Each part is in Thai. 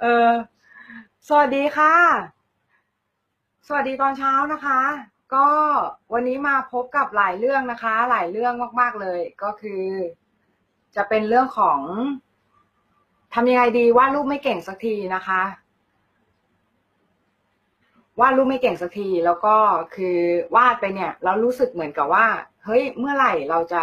เออ สวัสดีค่ะ สวัสดีตอนเช้านะคะ ก็วันนี้มาพบกับหลายเรื่องนะคะ หลายเรื่องมากๆเลย ก็คือ จะเป็นเรื่องของทำยังไงดีวาดรูปไม่เก่งสักทีนะคะวาดรูปไม่เก่งสักทีแล้วก็คือวาดไปเนี่ย เรารู้สึกเหมือนกับว่า เฮ้ย เมื่อไหร่เราจะ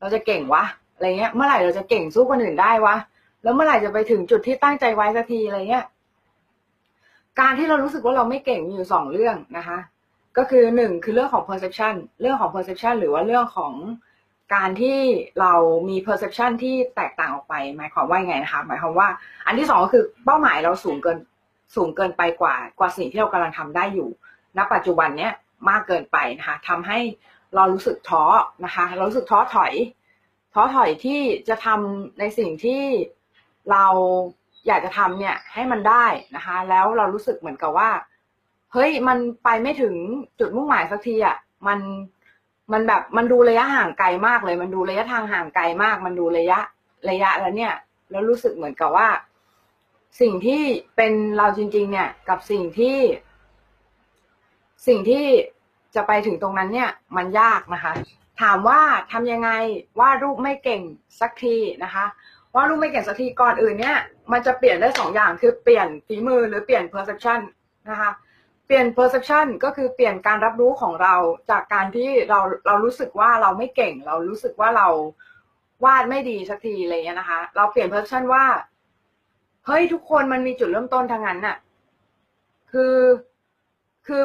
เราจะเก่งวะอะไรเงี้ย เมื่อไหร่เราจะเก่งสู้คนอื่นได้วะ แล้วเมื่อไหร่จะไปถึงจุดที่ตั้งใจไว้สักทีอะไรเงี้ย การที่เรารู้สึกว่าเราไม่เก่งมีอยู่สองเรื่องนะคะ ก็คือหนึ่งคือเรื่องของ perception เรื่องของ perception หรือว่าเรื่องของการที่เรามี perception ที่แตกต่างออกไป หมายความว่าไงนะคะ หมายความว่า อันที่สองก็คือเป้าหมายเราสูงเกินสูงเกินไปกว่ากว่าสิ่งที่เรากำลังทำได้อยู่ ณ ปัจจุบันเนี้ยมากเกินไปนะคะทำให้เรารู้สึกท้อนะคะ เรารู้สึกท้อถอย ท้อถอยที่จะทำในสิ่งที่ เราอยากจะทำเนี่ยให้มันได้นะคะ แล้วเรารู้สึกเหมือนกับว่า เฮ้ยมันไปไม่ถึงจุดมุ่งหมายสักทีอะมันมันแบบมันดูระยะห่างไกลมากเลย มันดูระยะทางห่างไกลมาก มันดูระยะระยะแล้วเนี่ย แล้วรู้สึกเหมือนกับว่า สิ่งที่เป็นเราจริง ๆ เนี่ย กับสิ่งที่ สิ่งที่จะไปถึงตรงนั้นเนี่ย มันยากนะคะ ถามว่าทำยังไงวาดรูปไม่เก่งสักทีนะคะ ว่ารูปไม่เก่งสักทีก่อนอื่นเนี่ยมันจะเปลี่ยนได้สองอย่างคือเปลี่ยนฝีมือหรือเปลี่ยน perception นะคะเปลี่ยน perception ก็คือเปลี่ยนการรับรู้ของเราจากการที่เราเรารู้สึกว่าเราไม่เก่ง เรารู้สึกว่าเราวาดไม่ดีสักทีอะไรเงี้ยนะคะ เราเปลี่ยน perception ว่าเฮ้ยทุกคนมันมีจุดเริ่มต้นทางนั้นน่ะ คือคือ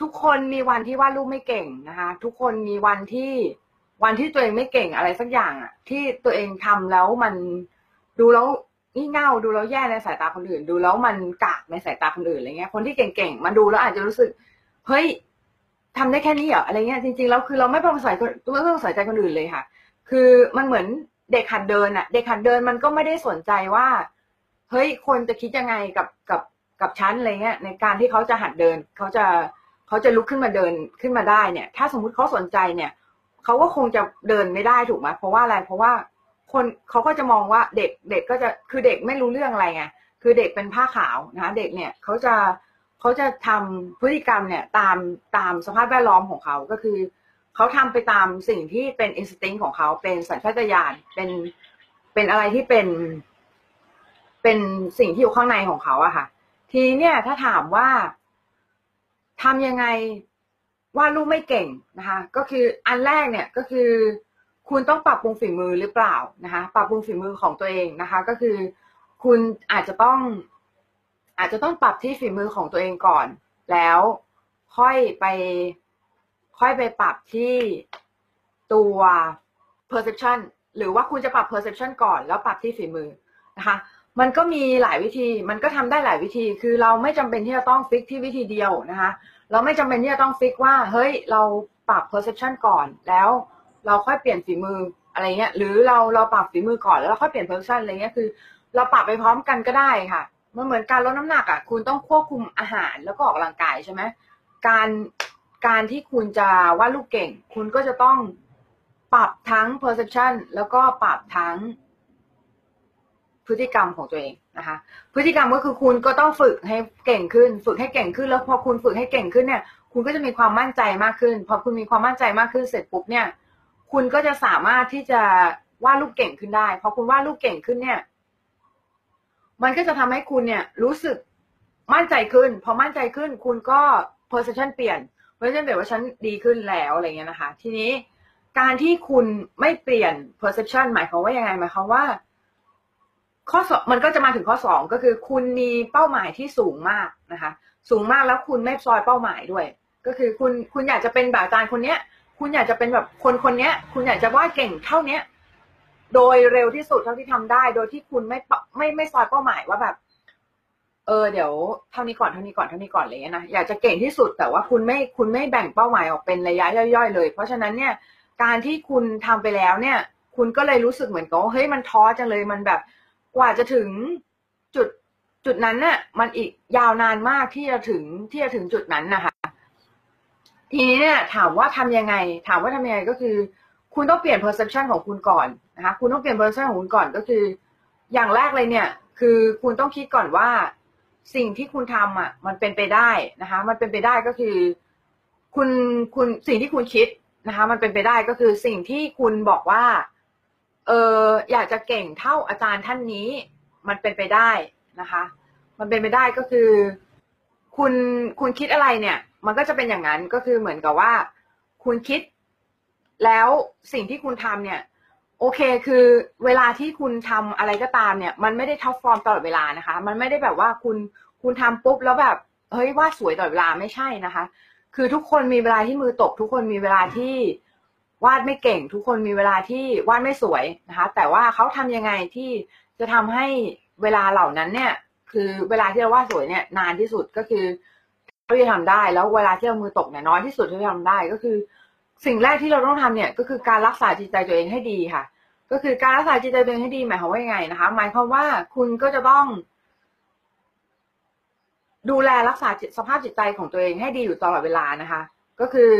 ทุกคนมีวันที่วาดรูปไม่เก่งนะคะ ทุกคนมีวันที่ วันที่ตัวเองไม่เก่งอะไรสักอย่างอะที่ตัวเองทำแล้วมันดูแล้วงี่เง่าดูแล้วแย่ในสายตาคนอื่น ดูแล้วมันกากในสายตาคนอื่นอะไรเงี้ย คนที่เก่งๆมันดูแล้วอาจจะรู้สึกเฮ้ยทำได้แค่นี้เหรออะไรเงี้ยจริงๆแล้วคือเราไม่ต้องใส่ไม่ต้องใส่ใจคนอื่นเลยค่ะ คือมันเหมือนเด็กหัดเดินอะเด็กหัดเดินมันก็ไม่ได้สนใจว่า เฮ้ยคนจะคิดยังไงกับกับกับชั้นอะไรเงี้ย ในการที่เขาจะหัดเดินเขาจะเขาจะลุกขึ้นมาเดินขึ้นมาได้เนี่ย ถ้าสมมุติเขาสนใจเนี่ย เขาก็คงจะเดินไม่ได้ถูกไหมเพราะว่าอะไรเพราะว่าคนเขาก็จะมองว่าเด็กเด็กก็จะคือเด็กไม่รู้เรื่องอะไรไงคือเด็กเป็นผ้าขาวนะคะเด็กเนี่ยเขาจะเขาจะทำพฤติกรรมเนี่ยตามตามสภาพแวดล้อมของเขาก็คือเขาทำไปตามสิ่งที่เป็นอินสติ้งของเขาเป็นสัญชาตญาณเป็นเป็นอะไรที่เป็น เป็นสิ่งที่อยู่ข้างในของเขาอะค่ะ ทีเนี่ยถ้าถามว่าทำยังไง วาดรูปไม่เก่งนะคะ ก็คืออันแรกเนี่ยก็คือ คุณต้องปรับปรุงฝีมือหรือเปล่านะคะ ปรับปรุงฝีมือของตัวเองนะคะ ก็คือ คุณอาจจะต้อง อาจจะต้องปรับที่ฝีมือของตัวเองก่อน แล้วค่อยไป ค่อยไปปรับที่ตัว perception หรือว่าคุณจะปรับ perception ก่อนแล้วปรับที่ฝีมือนะคะ มันก็มีหลายวิธี มันก็ทำได้หลายวิธี คือเราไม่จำเป็นที่จะต้องฟิกที่วิธีเดียวนะคะ เราไม่จำเป็นที่จะต้องฟิกว่า เฮ้ย เราปรับ perception ก่อน แล้วเราค่อยเปลี่ยนฝีมืออะไรเงี้ย หรือเราเราปรับฝีมือก่อนแล้วเราค่อยเปลี่ยน perception อะไรเงี้ย คือ เราปรับไปพร้อมกันก็ได้ค่ะ มันเหมือนการลดน้ำหนักอะ คุณต้องควบคุมอาหารแล้วก็ออกกำลังกายใช่ไหมการการที่คุณจะวาดรูปเก่ง คุณก็จะต้องปรับทั้ง perception แล้วก็ปรับทั้งพฤติกรรมของตัวเอง นะคะ พฤติกรรมก็คือคุณก็ต้องฝึกให้เก่งขึ้น ฝึกให้เก่งขึ้น แล้วพอคุณฝึกให้เก่งขึ้นเนี่ย คุณก็จะมีความมั่นใจมากขึ้น พอคุณมีความมั่นใจมากขึ้นเสร็จปุ๊บเนี่ย คุณก็จะสามารถที่จะวาดรูปเก่งขึ้นได้ พอคุณวาดรูปเก่งขึ้นเนี่ย มันก็จะทำให้คุณเนี่ย รู้สึกมั่นใจขึ้น พอมั่นใจขึ้น คุณก็ perception เปลี่ยน perception เปลี่ยนว่าฉันดีขึ้นแล้วอะไรเงี้ยนะคะ ทีนี้การที่คุณไม่เปลี่ยน perception หมายความว่ายังไงหมายความว่า ข้อสองมันก็จะมาถึงข้อสองก็คือ คุณมีเป้าหมายที่สูงมากนะคะ สูงมากแล้วคุณไม่ซอยเป้าหมายด้วย ก็คือคุณคุณอยากจะเป็นแบบอาจารย์คนเนี้ย คุณอยากจะเป็นแบบคนคนเนี้ย คุณอยากจะว่าเก่งเท่าเนี้ย โดยเร็วที่สุดเท่าที่ทำได้ โดยที่คุณไม่ไม่ไม่ซอยเป้าหมายว่าแบบ เออเดี๋ยวเท่านี้ก่อนเท่านี้ก่อนเท่านี้ก่อนเงี้ยนะอยากจะเก่งที่สุดแต่ว่าคุณไม่คุณไม่แบ่งเป้าหมายออกเป็นระยะย่อยๆเลย เพราะฉะนั้นเนี่ย การที่คุณทำไปแล้วเนี่ย คุณก็เลยรู้สึกเหมือนกับเฮ้ยมันท้อจังเลยมันแบบ กว่าจะถึงจุดจุดนั้นน่ะมันอีกยาวนานมากที่จะถึงที่จะถึงจุดนั้นนะคะทีนี้เนี่ยถามว่าทำยังไง ถามว่าทำยังไงก็คือ คุณต้องเปลี่ยน perception ของคุณก่อนนะคะคุณต้องเปลี่ยน perception ของคุณก่อนก็คือ อย่างแรกเลยเนี่ย คือคุณต้องคิดก่อนว่าสิ่งที่คุณทำอะ มันเป็นไปได้นะคะ มันเป็นไปได้ก็คือ คุณคุณสิ่งที่คุณคิดนะคะ มันเป็นไปได้ก็คือสิ่งที่คุณบอกว่า เอออยากจะเก่งเท่าอาจารย์ท่านนี้ มันเป็นไปได้นะคะ มันเป็นไปได้ก็คือ คุณคุณคิดอะไรเนี่ย มันก็จะเป็นอย่างนั้นก็คือเหมือนกับว่า คุณคิด แล้วสิ่งที่คุณทำเนี่ย โอเคคือเวลาที่คุณทำอะไรก็ตามเนี่ย มันไม่ได้ท็อปฟอร์มตลอดเวลานะคะ มันไม่ได้แบบว่าคุณคุณทำปุ๊บแล้วแบบเฮ้ยว่าสวยตลอดเวลาไม่ใช่นะคะ คือทุกคนมีเวลาที่มือตก ทุกคนมีเวลาที่ วาดไม่เก่ง ทุกคนมีเวลาที่วาดไม่สวยนะคะ แต่ว่าเขาทำยังไงที่จะทำให้เวลาเหล่านั้นเนี่ย คือเวลาที่เราวาดสวยเนี่ยนานที่สุดก็คือเราจะทำได้ แล้วเวลาที่เรามือตกเนี่ยน้อยที่สุดที่จะทำได้ก็คือ สิ่งแรกที่เราต้องทำเนี่ยก็คือการรักษาจิตใจตัวเองให้ดีค่ะ ก็คือการรักษาจิตใจตัวเองให้ดีหมายความว่ายังไงนะคะ หมายความว่าคุณก็จะต้องดูแลรักษาสภาพจิตใจของตัวเองให้ดีอยู่ตลอดเวลานะคะ ก็คือ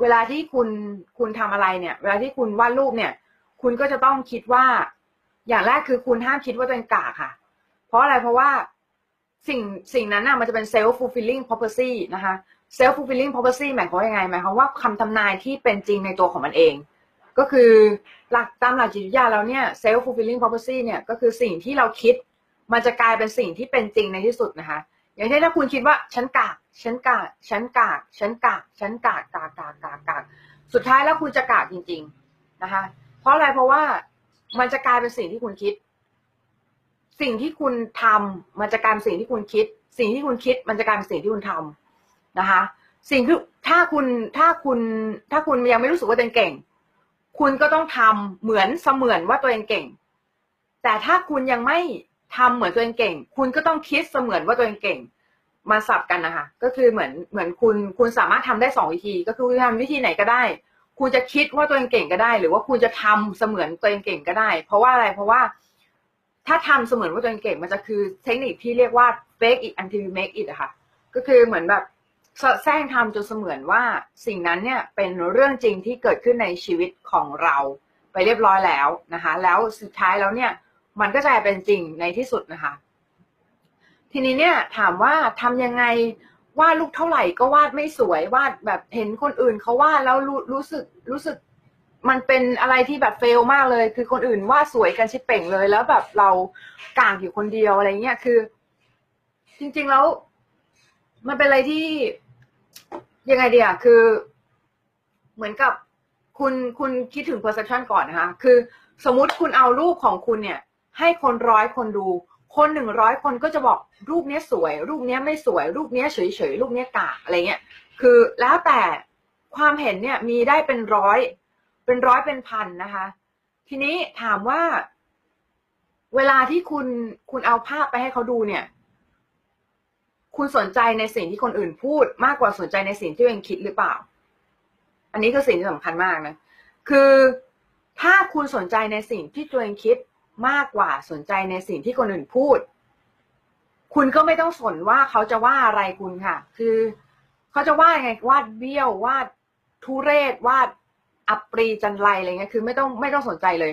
เวลาที่คุณคุณทำอะไรเนี่ย เวลาที่คุณวาดรูปเนี่ย คุณก็จะต้องคิดว่า อย่างแรกคือคุณห้ามคิดว่าตัวเองกากค่ะ เพราะอะไรเพราะว่าสิ่งสิ่งนั้นน่ะมันจะเป็น self fulfilling prophecy นะคะ self fulfilling prophecy หมายความว่ายังไงหมายความว่าคำทำนายที่เป็นจริงในตัวของมันเอง ก็คือหลักตามหลักจิตวิทยาแล้วเนี่ย self fulfilling prophecy เนี่ยก็คือสิ่งที่เราคิด มันจะกลายเป็นสิ่งที่เป็นจริงในที่สุดนะคะ อย่างเช่นถ้าคุณคิดว่าฉันกาก ฉันกากฉันกากฉันกากฉันกากกากกากกากกากสุดท้ายแล้วคุณจะกากจริง ๆนะคะ เพราะอะไรเพราะว่ามันจะกลายเป็นสิ่งที่คุณคิด สิ่งที่คุณทำมันจะกลายเป็นสิ่งที่คุณคิด สิ่งที่คุณคิด มันจะกลายเป็นสิ่งที่คุณทำนะคะ สิ่งที่ถ้าคุณถ้าคุณ ถ้าคุณยังไม่รู้สึกว่าตัวเองเก่ง คุณก็ต้องทำเหมือนเสมือนว่าตัวเองเก่ง แต่ถ้าคุณยังไม่ทำเหมือนตัวเองเก่ง คุณก็ต้องคิดเสมือนว่าตัวเองเก่ง มาสับกันนะคะก็คือเหมือนเหมือนคุณคุณสามารถทำได้สองวิธี ก็คือทำวิธีไหนก็ได้ คุณจะคิดว่าตัวเองเก่งก็ได้ หรือว่าคุณจะทำเสมือนตัวเองเก่งก็ได้ เพราะว่าอะไรเพราะว่า ถ้าทำเสมือนว่าตัวเองเก่ง มันจะคือเทคนิคที่เรียกว่า fake it until you make it อะค่ะก็คือเหมือนแบบแซงทำจนเสมือนว่าสิ่งนั้นเนี่ยเป็นเรื่องจริงที่เกิดขึ้นในชีวิตของเราไปเรียบร้อยแล้วนะคะ แล้วสุดท้ายแล้วเนี่ยมันก็จะเป็นจริงในที่สุดนะคะ ทีนี้เนี่ยถามว่าทำยังไงวาดลูกเท่าไหร่ก็วาดไม่สวยวาดแบบเห็นคนอื่นเขาวาดแล้วรู้รู้สึกรู้สึกมันเป็นอะไรที่แบบเฟลมากเลย คือคนอื่นวาดสวยกันชิเป่งเลย แล้วแบบเรากางอยู่คนเดียวอะไรเงี้ยคือ จริง ๆแล้ว มันเป็นอะไรที่ยังไงเดียคือ เหมือนกับคุณคุณคิดถึง perception ก่อนนะคะ คือ สมมุติคุณเอารูปของคุณเนี่ย ให้คนร้อยคนดู คนหนึ่งร้อยคนก็จะบอกรูปนี้สวย รูปนี้ไม่สวย รูปนี้เฉยเฉยรูปนี้กากอะไรเงี้ยคือแล้วแต่ความเห็นเนี่ยมีได้เป็นร้อยเป็นร้อยเป็นพันนะคะ ทีนี้ถามว่า เวลาที่คุณคุณเอาภาพไปให้เขาดูเนี่ย คุณสนใจในสิ่งที่คนอื่นพูดมากกว่าสนใจในสิ่งที่ตัวเองคิดหรือเปล่า อันนี้คือสิ่งที่สำคัญมากนะคือถ้าคุณสนใจในสิ่งที่ตัวเองคิด มากกว่าสนใจในสิ่งที่คนอื่นพูด คุณก็ไม่ต้องสนว่าเขาจะว่าอะไรคุณค่ะ คือ เขาจะว่าไงวาดเบี้ยววาดทุเรศวาดอัปรีจันไรอะไรเงี้ยคือไม่ต้องไม่ต้องสนใจเลย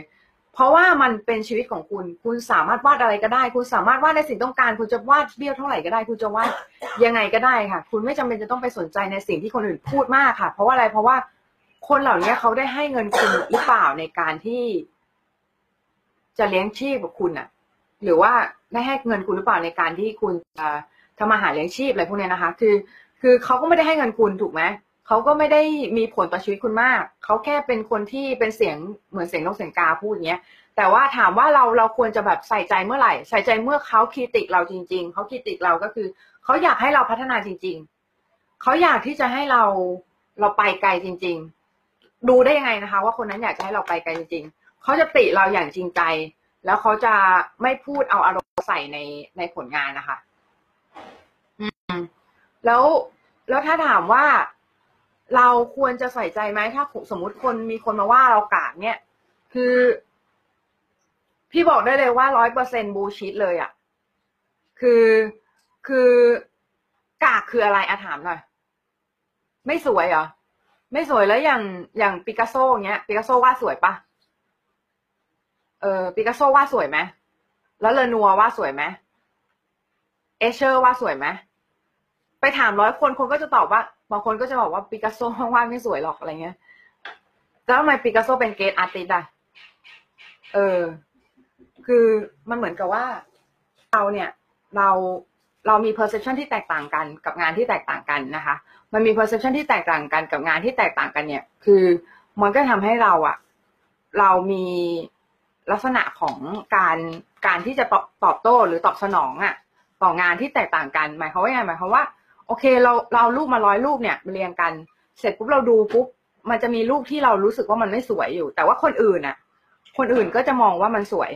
เพราะว่ามันเป็นชีวิตของคุณ คุณสามารถวาดอะไรก็ได้ คุณสามารถวาดในสิ่งต้องการ คุณจะวาดเบี้ยวเท่าไหร่ก็ได้ คุณจะวาดยังไงก็ได้ค่ะ คุณไม่จำเป็นจะต้องไปสนใจในสิ่งที่คนอื่นพูดมากค่ะ เพราะว่าอะไรเพราะว่าคนเหล่านี้เขาได้ให้เงินคุณหรือเปล่าในการที่ จะเลี้ยงชีพกับคุณอะหรือว่าได้ให้เงินคุณหรือเปล่าในการที่คุณจะทำมาหาเลี้ยงชีพอะไรพวกนี้นะคะ คือ คือเขาก็ไม่ได้ให้เงินคุณถูกไหมเขาก็ไม่ได้มีผลต่อชีวิตคุณมาก เขาแค่เป็นคนที่เป็นเสียงเหมือนเสียงนกเสียงกาพูดอย่างเงี้ย แต่ว่าถามว่าเราเราควรจะแบบใส่ใจเมื่อไหร่ ใส่ใจเมื่อเขาคีติเราจริง ๆ เขาคีติเราก็คือเขาอยากให้เราพัฒนาจริง ๆ เขาอยากที่จะให้เราเราไปไกลจริง ๆ ดูได้ยังไงนะคะ ว่าคนนั้นอยากจะให้เราไปไกลจริง ๆ เขาจะติเราอย่างจริงใจ แล้วเขาจะไม่พูดเอาอารมณ์ใส่ในในผลงานนะคะ อืม แล้วแล้วถ้าถามว่า เราควรจะใส่ใจไหมถ้าสมมติคนมีคนมาว่าเรากากเนี่ย คือ พี่บอกได้เลยว่าร้อยเปอร์เซ็นบูชิดเลยอะ่ะ คือคือกากคืออะไรอะถามหน่อย ไม่สวยเหรอ ไม่สวยแล้วอย่างอย่างปิกัสโซเงี้ยปิกัสโซวาดสวยปะ ออปิกัสโซวาดสวยไหมแล้วเรอนัวร์ว่าสวยไหมเอเชอร์ว่าสวยไหมไปถามร้อยคนคนก็จะตอบว่าบางคนก็จะบอกว่าปิกัสโซวาดไม่สวยหรอกอะไรเงี้ยแล้วทำไมปิกัสโซเป็น great artist อะเออ คือมันเหมือนกับว่าเราเนี่ย เราเรามี perception ที่แตกต่างกันกับงานที่แตกต่างกันนะคะ มันมี perception ที่แตกต่างกันกับงานที่แตกต่างกันเนี่ย คือมันก็ทำให้เราอะเรามี ลักษณะของการการที่จะตอบโต้หรือตอบสนองอะต่องานที่แตกต่างกัน หมายความว่าไงหมายความว่า โอเคเราเรารูปมาร้อยรูปเนี่ยเรียงกัน เสร็จปุ๊บเราดูปุ๊บมันจะมีรูปที่เรารู้สึกว่ามันไม่สวยอยู่ แต่ว่าคนอื่นอะคนอื่นก็จะมองว่ามันสวย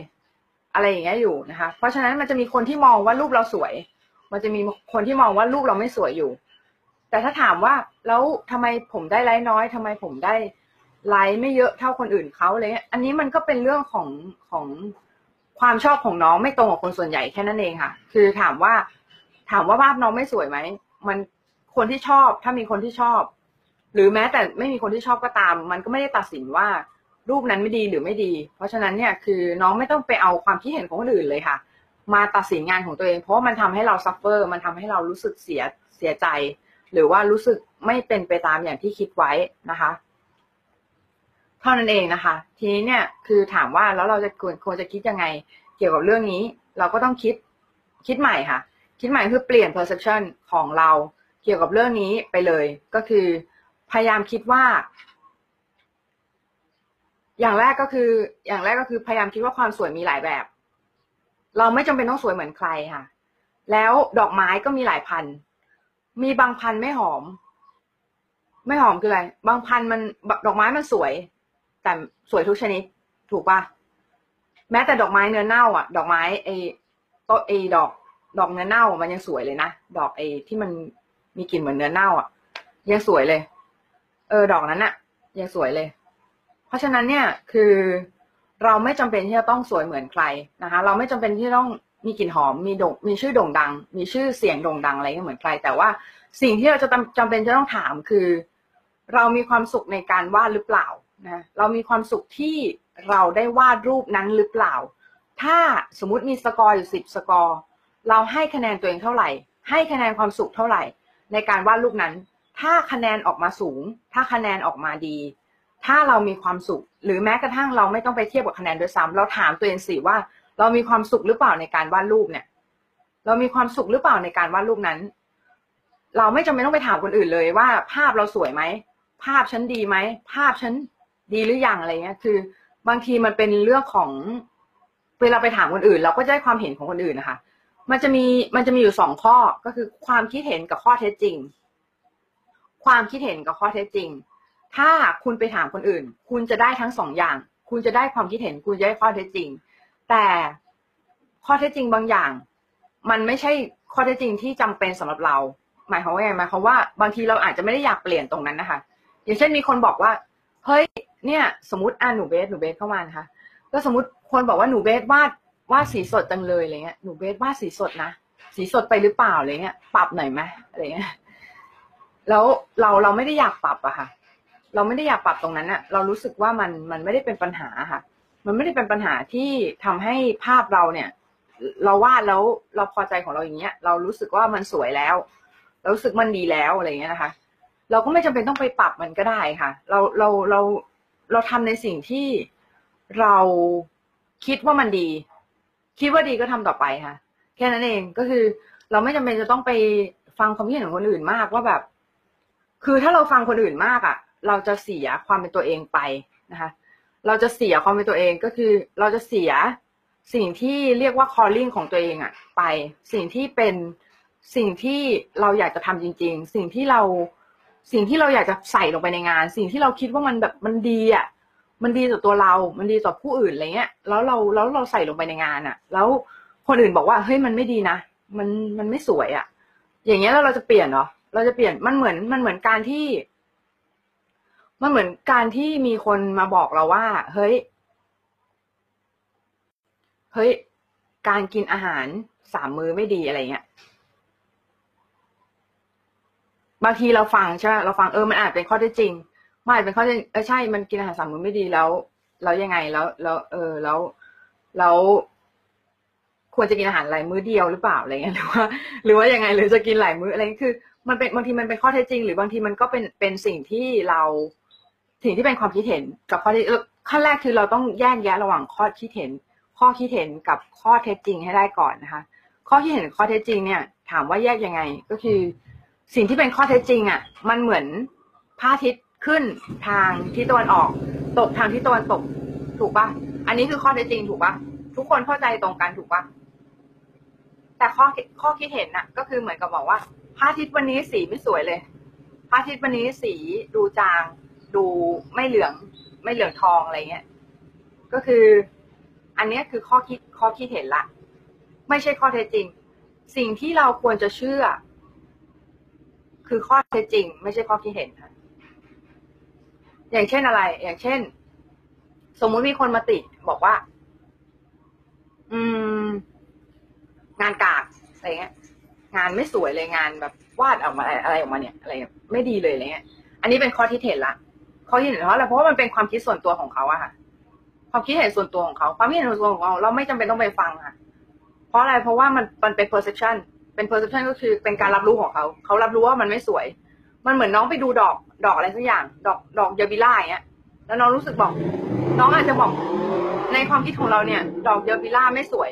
อะไรอย่างเงี้ยอยู่นะคะ เพราะฉะนั้นมันจะมีคนที่มองว่ารูปเราสวย มันจะมีคนที่มองว่ารูปเราไม่สวยอยู่ แต่ถ้าถามว่าแล้วทำไมผมได้ไลค์น้อยทำไมผมได้ ไลค์ไม่เยอะเท่าคนอื่นเขาอะไรเงี้ยอันนี้มันก็เป็นเรื่องของของความชอบของน้องไม่ตรงกับคนส่วนใหญ่แค่นั้นเองค่ะ คือถามว่า ถามว่าภาพน้องไม่สวยไหมมันคนที่ชอบถ้ามีคนที่ชอบ หรือแม้แต่ไม่มีคนที่ชอบก็ตาม มันก็ไม่ได้ตัดสินว่ารูปนั้นไม่ดีหรือไม่ดี เพราะฉะนั้นเนี่ยคือน้องไม่ต้องไปเอาความคิดเห็นของคนอื่นเลยค่ะ มาตัดสินงานของตัวเอง เพราะมันทำให้เราซัฟเฟอร์ มันทำให้เรารู้สึกเสียเสียใจ หรือว่ารู้สึกไม่เป็นไปตามอย่างที่คิดไว้นะคะ เท่านั้นเองนะคะ ทีนี้เนี่ยคือถามว่าแล้วเราจะควรควรจะคิดยังไงเกี่ยวกับเรื่องนี้ เราก็ต้องคิดคิดใหม่ค่ะ คิดใหม่คือเปลี่ยน perception ของเราเกี่ยวกับเรื่องนี้ไปเลย ก็คือพยายามคิดว่า อย่างแรกก็คือ อย่างแรกก็คือพยายามคิดว่าความสวยมีหลายแบบ เราไม่จำเป็นต้องสวยเหมือนใครค่ะ แล้วดอกไม้ก็มีหลายพัน มีบางพันไม่หอม ไม่หอมคืออะไร บางพันมันดอกไม้มันสวย แต่สวยทุกชนิด ถูกปะแม้แต่ดอกไม้เนื้อเน่า อะ ดอกไม้ไอ้ต้นไอ้ดอก ดอกเนื้อเน่ามันยังสวยเลยนะดอกไอ้ที่มันมีกลิ่นเหมือนเนื้อเน่า อะ ยังสวยเลย เออ ดอกนั้นอะ ยังสวยเลย เพราะฉะนั้นเนี่ยคือเราไม่จำเป็นที่จะต้องสวยเหมือนใครนะคะ เราไม่จำเป็นที่ต้องมีกลิ่นหอมมีโด่งมีชื่อโด่งดัง มีชื่อเสียงโด่งดังอะไรเหมือนใคร แต่ว่าสิ่งที่เราจะจำเป็นจะต้องถามคือ เรามีความสุขในการวาดหรือเปล่า นะเรามีความสุขที่เราได้วาดรูปนั้นหรือเปล่า ถ้าสมมุติมีสกอร์อยู่สิบสกอร์เราให้คะแนนตัวเองเท่าไหร่ ให้คะแนนความสุขเท่าไหร่ ในการวาดรูปนั้น ถ้าคะแนนออกมาสูง ถ้าคะแนนออกมาดี ถ้าเรามีความสุข หรือแม้กระทั่งเราไม่ต้องไปเทียบกับคะแนนด้วยซ้ำเราถามตัวเองสิว่า เรามีความสุขหรือเปล่าในการวาดรูปเนี่ย เรามีความสุขหรือเปล่าในการวาดรูปนั้น เราไม่จำเป็นต้องไปถามคนอื่นเลยว่า ภาพเราสวยไหมภาพฉันดีไหมภาพฉัน ดีหรือยังอะไรเงี้ย คือบางทีมันเป็นเรื่องของเวลาไปถามคนอื่น เราก็จะได้ความเห็นของคนอื่นนะคะ มันจะมีมันจะมีอยู่สองข้อก็คือความคิดเห็นกับข้อเท็จจริง ความคิดเห็นกับข้อเท็จจริง ถ้าคุณไปถามคนอื่น คุณจะได้ทั้งสองอย่าง คุณจะได้ความคิดเห็น คุณจะได้ข้อเท็จจริง แต่ข้อเท็จจริงบางอย่าง มันไม่ใช่ข้อเท็จจริงที่จำเป็นสำหรับเรา หมายความว่าไงหมายความว่าบางทีเราอาจจะไม่ได้อยากเปลี่ยนตรงนั้นนะคะ อย่างเช่นมีคนบอกว่าเฮ้ย เนี่ยสมมติอ่าหนูเบสหนูเบสเข้ามานะคะก็สมมติคนบอกว่าหนูเบสวาดวาดสีสดจังเลยอะไรเงี้ยหนูเบสวาดสีสดนะสีสดไปหรือเปล่าอะไรเงี้ย ปรับหน่อยไหมอะไรเงี้ยแล้วเราเราไม่ได้อยากปรับอะค่ะ เราไม่ได้อยากปรับตรงนั้นอะเรารู้สึกว่ามันมันไม่ได้เป็นปัญหาค่ะ มันไม่ได้เป็นปัญหาที่ทำให้ภาพเราเนี่ย เราวาดแล้วเราพอใจของเราอย่างเงี้ย เรารู้สึกว่ามันสวยแล้วเรารู้สึกมันดีแล้วอะไรเงี้ยนะคะ เราก็ไม่จำเป็นต้องไปปรับมันก็ได้ค่ะ เราเราเรา เราทำในสิ่งที่เราคิดว่ามันดี คิดว่าดีก็ทำต่อไปค่ะ แค่นั้นเองก็คือ เราไม่จำเป็นจะต้องไปฟังความคิดเห็นของคนอื่นมากว่าแบบ คือถ้าเราฟังคนอื่นมากอะ เราจะเสียความเป็นตัวเองไปนะคะ เราจะเสียความเป็นตัวเองก็คือ เราจะเสียสิ่งที่เรียกว่า calling ของตัวเองอะ ไป สิ่งที่เป็นสิ่งที่เราอยากจะทำจริง ๆ สิ่งที่เรา สิ่งที่เราอยากจะใส่ลงไปในงาน สิ่งที่เราคิดว่ามันแบบมันดีอะมันดีต่อตัวเรา มันดีต่อผู้อื่นอะไรเงี้ย แล้วเราแล้วเราใส่ลงไปในงานอะ แล้วคนอื่นบอกว่าเฮ้ยมันไม่ดีนะ มันมันไม่สวยอะ อย่างเงี้ยแล้วเราจะเปลี่ยนเหรอ เราจะเปลี่ยนมันเหมือนมันเหมือนการที่ มันเหมือนการที่มีคนมาบอกเราว่า เฮ้ย เฮ้ย การกินอาหารสามมื้อไม่ดีอะไรเงี้ย บางทีเราฟังใช่ไหมเราฟังเออมันอาจเป็นข้อเท็จจริงมันอาจเป็นข้อเท็จเออใช่มันกินอาหารสามมื้อไม่ดีแล้วแล้วยังไงแล้วแล้ว เออแล้วแล้วควรจะกินอาหารหลายมื้อเดียวหรือเปล่าอะไรเงี้ยหรือว่า หรือว่ายังไงหรือจะกินหลายมื้ออะไรคือ มันเป็นบางทีมันเป็นข้อเท็จจริง หรือบางทีมันก็เป็นเป็นสิ่งที่เราสิ่งที่เป็นความคิดเห็นกับข้อที่ขั้นแรกคือเราต้องแยกแยะระหว่างข้อคิดเห็น ข้อคิดเห็นกับข้อเท็จจริงให้ได้ก่อนนะคะ ข้อคิดเห็นข้อเท็จจริงเนี่ย ถามว่าแยกยังไงก็คือ สิ่งที่เป็นข้อเท็จจริงอะ มันเหมือนพระอาทิตย์ขึ้นทางที่ตะวันออก ตกทางที่ตะวันตก ถูกปะอันนี้คือข้อเท็จจริงถูกปะทุกคนเข้าใจตรงกันถูกปะแต่ข้อข้อคิดเห็นน่ะ ก็คือเหมือนกับบอกว่าพระอาทิตย์วันนี้สีไม่สวยเลยพระอาทิตย์วันนี้สีดูจาง ดูไม่เหลือง ไม่เหลืองทองอะไรเงี้ย ก็คือ อันนี้คือข้อคิดข้อคิดเห็นละ ไม่ใช่ข้อเท็จจริง สิ่งที่เราควรจะเชื่อ คือข้อเท็จจริง ไม่ใช่ข้อคิดเห็นค่ะ อย่างเช่นอะไร อย่างเช่น สมมุติมีคนมาติบอกว่า อืม งานกากอะไรเงี้ย งานไม่สวยเลยงานแบบวาดออกมาอะไรออกมาเนี่ย อะไรไม่ดีเลยอะไรเงี้ย อันนี้เป็นข้อที่เห็นละข้อที่เห็นเพราะอะไรเพราะว่ามันเป็นความคิดส่วนตัวของเขาอะค่ะ ความคิดเห็นส่วนตัวของเขา ความคิดเห็นส่วนตัวของเราเราไม่จำเป็นต้องไปฟังค่ะ เพราะอะไรเพราะว่ามันมันเป็น perception เป็น perception ก็คือเป็นการรับรู้ของเขา เขารับรู้ว่ามันไม่สวย มันเหมือนน้องไปดูดอกดอกอะไรสักอย่าง ดอกดอกยาบิล่าอย่างเงี้ย แล้วน้องรู้สึกบอก น้องอาจจะบอกในความคิดของเราเนี่ย ดอกยาบิล่าไม่สวย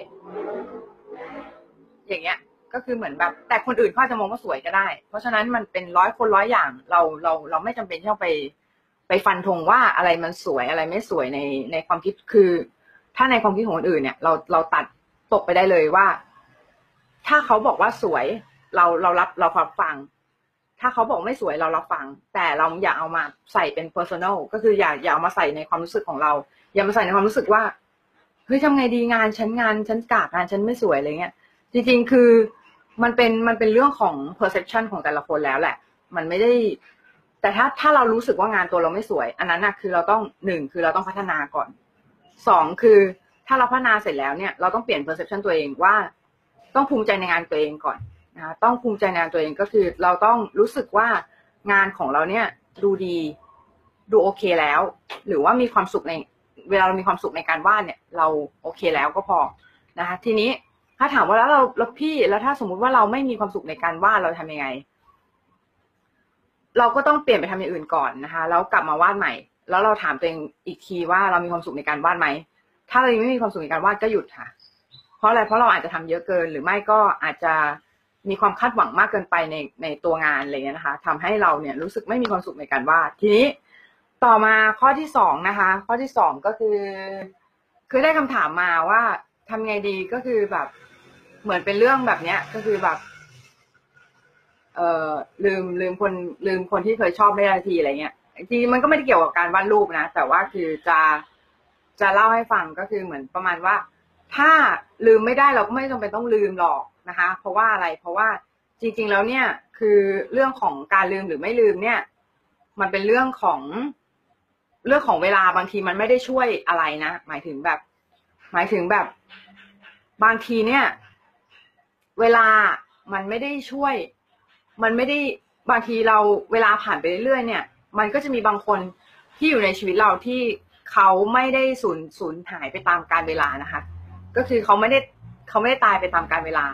อย่างเงี้ย ก็คือเหมือนแบบ แต่คนอื่นเขาจะมองว่าสวยก็ได้ เพราะฉะนั้นมันเป็นร้อยคนร้อยอย่าง เราเราเราไม่จำเป็นที่ต้องไป ไปฟันธงว่าอะไรมันสวยอะไรไม่สวยในในความคิดคือ ถ้าในความคิดของคนอื่นเนี่ย เราเราตัดตกไปได้เลยว่า ถ้าเขาบอกว่าสวยเราเรารับเรารับฟัง ถ้าเขาบอกไม่สวยเรารับฟัง แต่เราอย่าเอามาใส่เป็น personal ก็คืออย่าอย่าเอามาใส่ในความรู้สึกของเรา อย่ามาใส่ในความรู้สึกว่าเฮ้ยทำไงดีงานฉันงานฉันกากงานฉันไม่สวยอะไรเงี้ย จริง ๆ คือมันเป็นมันเป็นเรื่องของ perception ของแต่ละคนแล้วแหละ มันไม่ได้ แต่ถ้าถ้าเรารู้สึกว่างานตัวเราไม่สวย อันนั้นนะคือเราต้องหนึ่งคือเราต้องพัฒนาก่อนสองคือถ้าเราพัฒนาเสร็จแล้วเนี่ยเราต้องเปลี่ยน perception ตัวเองว่า ต้องภูมิใจในงานตัวเองก่อนนะต้องภูมิใจในงานตัวเองก็คือ เราต้องรู้สึกว่างานของเราเนี่ยดูดีดูโอเคแล้ว หรือว่ามีความสุขในเวลาเรามีความสุขในการวาดเนี่ยเราโอเคแล้วก็พอนะคะทีนี้ถ้าถามว่าแล้วเราแล้วพี่แล้วถ้าสมมุติว่าเราไม่มีความสุขในการวาดเราทำยังไง เราก็ต้องเปลี่ยนไปทำอย่างอื่นก่อนนะคะแล้วกลับมาวาดใหม่ แล้วเราถามตัวเองอีกทีว่าเรามีความสุขในการวาดไหมถ้าเรายังไม่มีความสุขในการวาดก็หยุดค่ะ เพราะอะไรเพราะเราอาจจะทำเยอะเกิน หรือไม่ก็อาจจะมีความคาดหวังมากเกินไปในในตัวงานอะไรเงี้ยนะคะทำให้เราเนี่ยรู้สึกไม่มีความสุขในการวาดทีนี้ต่อมาข้อที่สองนะคะ ข้อที่สองก็คือ คือได้คำถามมาว่าทำไงดีก็คือแบบเหมือนเป็นเรื่องแบบเนี้ยก็คือแบบเอ่อลืมลืมคนลืมคนที่เคยชอบได้ทันทีอะไรเงี้ยจริงมันก็ไม่ได้เกี่ยวกับการวาดรูปนะ แต่ว่าคือจะจะเล่าให้ฟังก็คือเหมือนประมาณว่า ถ้าลืมไม่ได้เราก็ไม่จำเป็นต้องลืมหรอกนะคะ เพราะว่าอะไรเพราะว่าจริง ๆ แล้วเนี่ยคือเรื่องของการลืมหรือไม่ลืมเนี่ย มันเป็นเรื่องของเรื่องของเวลาบางทีมันไม่ได้ช่วยอะไรนะหมายถึงแบบ หมายถึงแบบ บางทีเนี่ย เวลามันไม่ได้ช่วย มันไม่ได้บางทีเราเวลาผ่านไปเรื่อยๆเนี่ย มันก็จะมีบางคนที่อยู่ในชีวิตเราที่เขาไม่ได้สูญสูญหายไปตามการเวลานะคะ ก็คือเขาไม่ได้เขาไม่ได้ตายไปตามการเวลา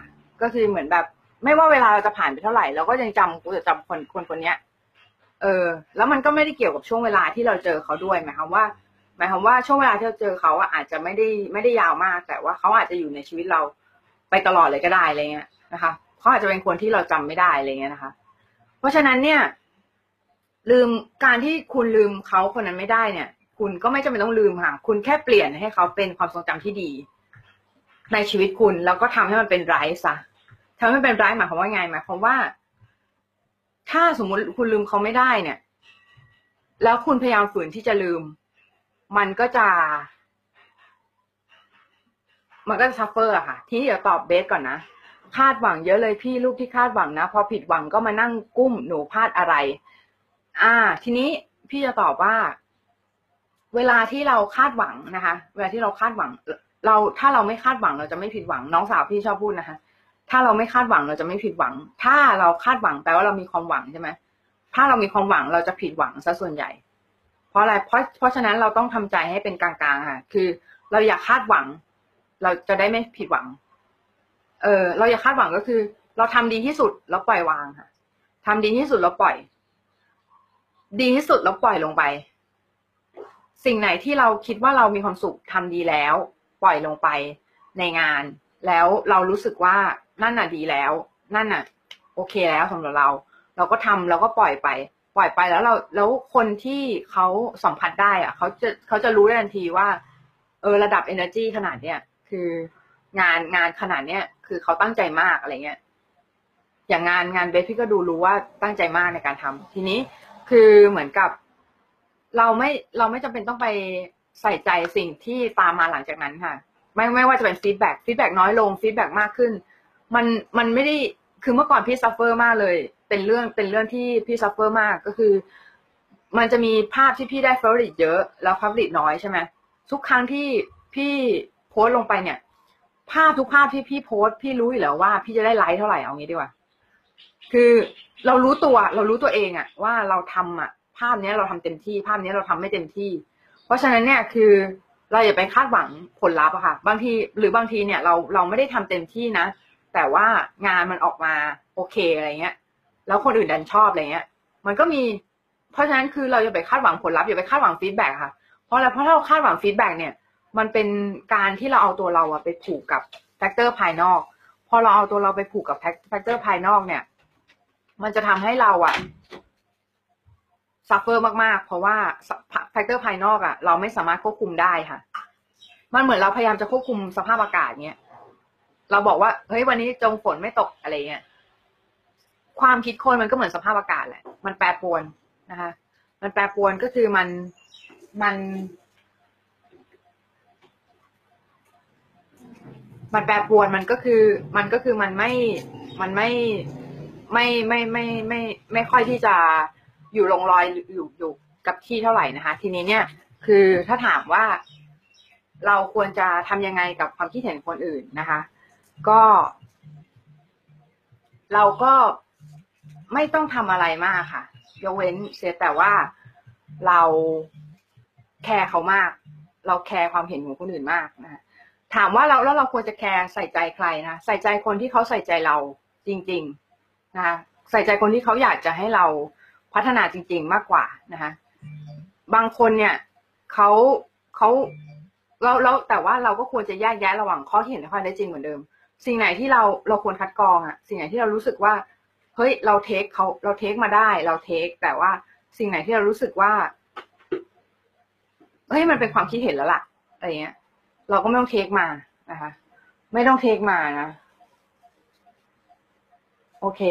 ก็คือเหมือนแบบ ไม่ว่าเวลาเราจะผ่านไปเท่าไหร่เราก็ยังจำกูจะจำคนคนคนเนี้ย เออ แล้วมันก็ไม่ได้เกี่ยวกับช่วงเวลาที่เราเจอเขาด้วยหมายความว่า หมายความว่าช่วงเวลาที่เราเจอเขาอาจจะไม่ได้ไม่ได้ยาวมาก แต่ว่าเขาอาจจะอยู่ในชีวิตเราไปตลอดเลยก็ได้อะไรเงี้ยนะคะเขาอาจจะเป็นคนที่เราจำไม่ได้อะไรเงี้ยนะคะ เพราะฉะนั้นเนี่ย ลืมการที่คุณลืมเขาคนนั้นไม่ได้เนี่ย คุณก็ไม่จำเป็นต้องลืมค่ะ คุณแค่เปลี่ยนให้เขาเป็นความทรงจำที่ดี ในชีวิตคุณ แล้วก็ทำให้มันเป็นไร้ซะทำให้มันเป็นไร้หมายความว่าไงหมายความว่า ถ้าสมมุติคุณลืมเขาไม่ได้เนี่ย แล้วคุณพยายามฝืนที่จะลืม มันก็จะ มันก็จะ suffer อะค่ะ พี่เดี๋ยวตอบเบสก่อนนะคาดหวังเยอะเลยพี่ลูกที่คาดหวังนะพอผิดหวังก็มานั่งกลุ้มหนูพลาดอะไร อ่า ทีนี้พี่จะตอบว่า เวลาที่เราคาดหวังนะคะ เวลาที่เราคาดหวัง เราถ้าเราไม่คาดหวังเราจะไม่ผิดหวังน้องสาวพี่ชอบพูดนะคะถ้าเราไม่คาดหวังเราจะไม่ผิดหวัง ถ้าเราคาดหวังแปลว่าเรามีความหวังใช่ไหมถ้าเรามีความหวังเราจะผิดหวังซะส่วนใหญ่ เพราะอะไรเพราะเพราะฉะนั้นเราต้องทำใจให้เป็นกลางๆค่ะ คือเราอยากคาดหวัง เราจะได้ไม่ผิดหวัง เออเราอย่าคาดหวังก็คือ เราทำดีที่สุดแล้วปล่อยวางค่ะทำดีที่สุดแล้วปล่อย ดีที่สุดแล้วปล่อยลงไป สิ่งไหนที่เราคิดว่าเรามีความสุขทำดีแล้ว ปล่อยลงไปในงาน แล้วเรารู้สึกว่านั่นน่ะดีแล้ว นั่นน่ะ โอเคแล้วสำหรับเรา เราก็ทำแล้วก็ปล่อยไป ปล่อยไปแล้วเราแล้วคนที่เขาสัมผัสได้อะเขาจะเขาจะรู้ได้ทันทีว่า เออระดับ energy ขนาดเนี้ยคืองานงานขนาดเนี้ยคือเขาตั้งใจมากอะไรเงี้ยอย่างงานงานเบสพี่ก็ดูรู้ว่าตั้งใจมากในการทำทีนี้คือเหมือนกับ เราไม่เราไม่จำเป็นต้องไป ใส่ใจสิ่งที่ตามมาหลังจากนั้นค่ะ ไม่ไม่ว่าจะเป็น feedback feedback น้อยลง feedback มากขึ้น มันมันไม่ได้คือเมื่อก่อนพี่ suffer มากเลย เป็นเรื่องเป็นเรื่องที่พี่ suffer มากก็คือ มันจะมีภาพที่พี่ได้ favorite เยอะ แล้ว favorite น้อยใช่ไหมทุกครั้งที่พี่โพสต์ลงไปเนี่ย ภาพทุกภาพที่พี่โพสต์พี่รู้อยู่แล้วว่า พี่จะได้ไลค์เท่าไหร่เอางี้ดีกว่า คือเรารู้ตัวเรารู้ตัวเองอะว่าเราทำอะภาพเนี้ยเราทำเต็มที่ ภาพเนี้ยเราทำไม่เต็มที่ เพราะฉะนั้นเนี่ยคือเราอย่าไปคาดหวังผลลัพธ์อะค่ะ บางทีหรือบางทีเนี่ยเราเราไม่ได้ทำเต็มที่นะ แต่ว่างานมันออกมาโอเคอะไรเงี้ย แล้วคนอื่นดันชอบอะไรเงี้ย มันก็มี เพราะฉะนั้นคือเราอย่าไปคาดหวังผลลัพธ์อย่าไปคาดหวัง feedback ค่ะ เพราะอะไรเพราะถ้าเราคาดหวัง feedback เนี่ย มันเป็นการที่เราเอาตัวเราอะไปผูกกับfactor ภายนอก พอเราเอาตัวเราไปผูกกับ factor ภายนอกเนี่ย มันจะทำให้เราอะ suffer มากๆ เพราะว่า factor ภายนอกอะเราไม่สามารถควบคุมได้ค่ะ มันเหมือนเราพยายามจะควบคุมสภาพอากาศเนี่ยเราบอกว่าเฮ้ยวันนี้จงฝนไม่ตกอะไรเงี้ยความคิดคนมันก็เหมือนสภาพอากาศแหละ มันแปรปรวนนะคะ มันแปรปรวนก็คือมันมัน มันแปรปรวนมันก็คือ มันก็คือมันไม่มันไม่ไม่ไม่ไม่ไม่ไม่ค่อยที่จะ อยู่ลงรอยอยู่อยู่กับที่เท่าไหร่นะคะ ทีนี้เนี่ย คือถ้าถามว่า เราควรจะทำยังไงกับความคิดเห็นคนอื่นนะคะ ก็ เราก็ไม่ต้องทำอะไรมากค่ะยกเว้นเสียแต่ว่าเราแคร์เขามาก เราแคร์ความเห็นของคนอื่นมากนะคะถามว่าเราแล้วเราควรจะแคร์ใส่ใจใครนะใส่ใจคนที่เขาใส่ใจเราจริง ๆ นะคะใส่ใจคนที่เขาอยากจะให้เรา พัฒนาจริง ๆ มากกว่านะคะ บางคนเนี่ยเขาเขาแล้วแล้วแต่ว่าเราก็ควรจะแยกแยะระหว่างข้อคิดเห็นและข้อเท็จจริงเหมือนเดิม สิ่งไหนที่เราเราควรคัดกรองอะสิ่งไหนที่เรารู้สึกว่าเฮ้ยเรา take เขาเรา take มาได้ เรา take แต่ว่าสิ่งไหนที่เรารู้สึกว่าเฮ้ยมันเป็นความคิดเห็นแล้วล่ะอะไรเงี้ย เราก็ไม่ต้องเทคมานะคะ ไม่ต้องเทคมานะ โอเค